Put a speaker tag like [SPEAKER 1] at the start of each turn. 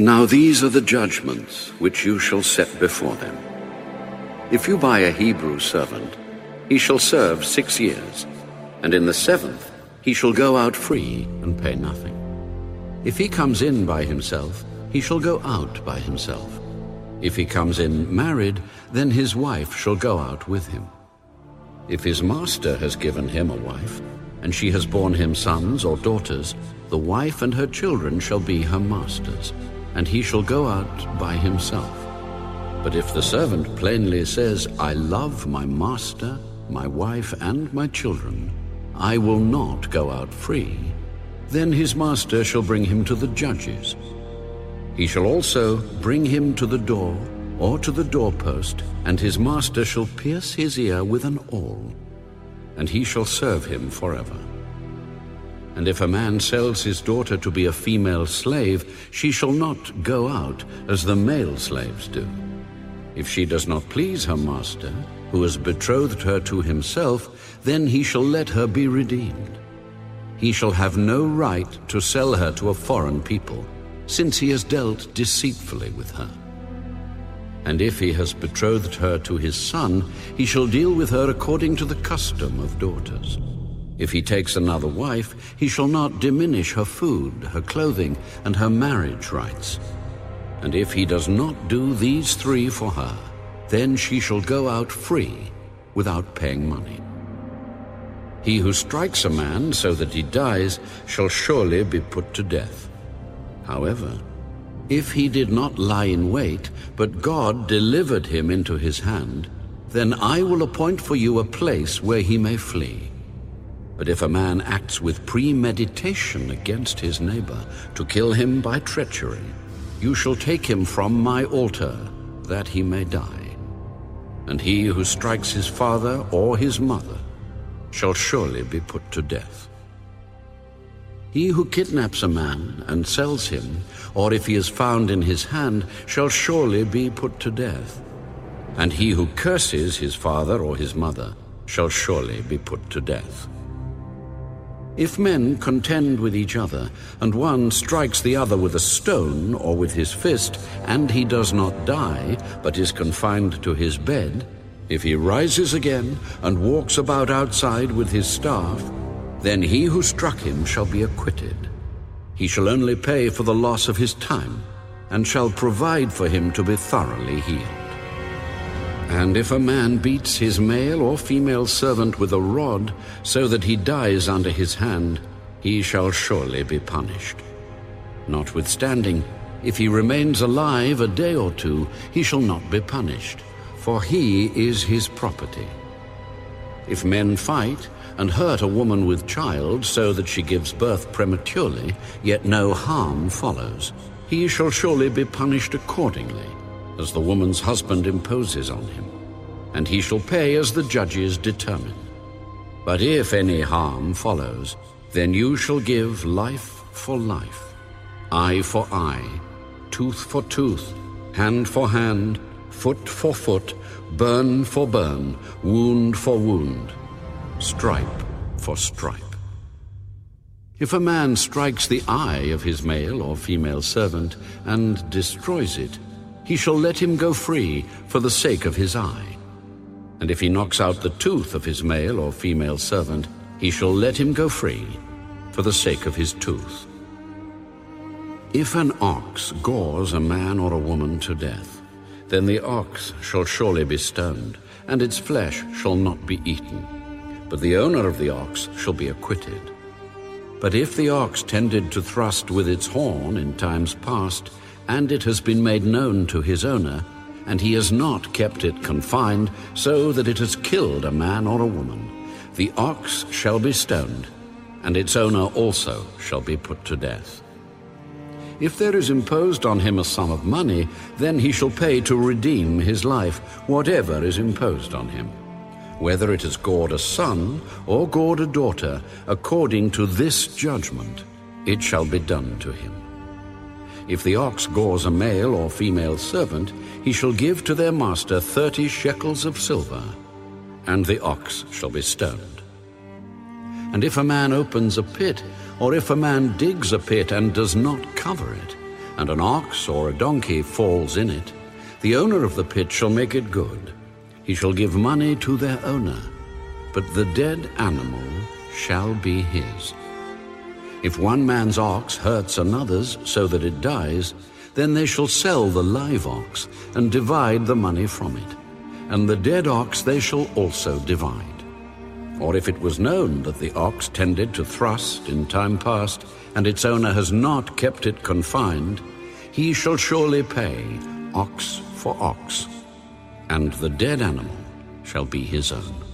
[SPEAKER 1] Now these are the judgments which you shall set before them. If you buy a Hebrew servant, he shall serve six years, and in the seventh he shall go out free and pay nothing. If he comes in by himself, he shall go out by himself. If he comes in married, then his wife shall go out with him. If his master has given him a wife, and she has borne him sons or daughters, the wife and her children shall be her master's, and he shall go out by himself. But if the servant plainly says, I love my master, my wife, and my children, I will not go out free, then his master shall bring him to the judges. He shall also bring him to the door or to the doorpost, and his master shall pierce his ear with an awl, and he shall serve him forever. And if a man sells his daughter to be a female slave, she shall not go out as the male slaves do. If she does not please her master, who has betrothed her to himself, then he shall let her be redeemed. He shall have no right to sell her to a foreign people, since he has dealt deceitfully with her. And if he has betrothed her to his son, he shall deal with her according to the custom of daughters. If he takes another wife, he shall not diminish her food, her clothing, and her marriage rights. And if he does not do these three for her, then she shall go out free without paying money. He who strikes a man so that he dies shall surely be put to death. However, if he did not lie in wait, but God delivered him into his hand, then I will appoint for you a place where he may flee. But if a man acts with premeditation against his neighbor to kill him by treachery, you shall take him from my altar, that he may die. And he who strikes his father or his mother shall surely be put to death. He who kidnaps a man and sells him, or if he is found in his hand, shall surely be put to death. And he who curses his father or his mother shall surely be put to death. If men contend with each other, and one strikes the other with a stone or with his fist, and he does not die, but is confined to his bed, if he rises again and walks about outside with his staff, then he who struck him shall be acquitted. He shall only pay for the loss of his time, and shall provide for him to be thoroughly healed. And if a man beats his male or female servant with a rod, so that he dies under his hand, he shall surely be punished. Notwithstanding, if he remains alive a day or two, he shall not be punished for he is his property. If men fight and hurt a woman with child so that she gives birth prematurely, yet no harm follows, he shall surely be punished accordingly, as the woman's husband imposes on him, and he shall pay as the judges determine. But if any harm follows, then you shall give life for life, eye for eye, tooth for tooth, hand for hand, foot for foot, burn for burn, wound for wound, stripe for stripe. If a man strikes the eye of his male or female servant and destroys it, he shall let him go free for the sake of his eye. And if he knocks out the tooth of his male or female servant, he shall let him go free for the sake of his tooth. If an ox gores a man or a woman to death, then the ox shall surely be stoned, and its flesh shall not be eaten. But the owner of the ox shall be acquitted. But if the ox tended to thrust with its horn in times past, and it has been made known to his owner, and he has not kept it confined, so that it has killed a man or a woman, the ox shall be stoned, and its owner also shall be put to death. If there is imposed on him a sum of money, then he shall pay to redeem his life, whatever is imposed on him. Whether it has gored a son or gored a daughter, according to this judgment, it shall be done to him. If the ox gores a male or female servant, he shall give to their master thirty shekels of silver, and the ox shall be stoned. And if a man opens a pit, or if a man digs a pit and does not cover it, and an ox or a donkey falls in it, the owner of the pit shall make it good. He shall give money to their owner, but the dead animal shall be his. If one man's ox hurts another's so that it dies, then they shall sell the live ox and divide the money from it, and the dead ox they shall also divide. Or if it was known that the ox tended to thrust in time past, and its owner has not kept it confined, he shall surely pay ox for ox, and the dead animal shall be his own.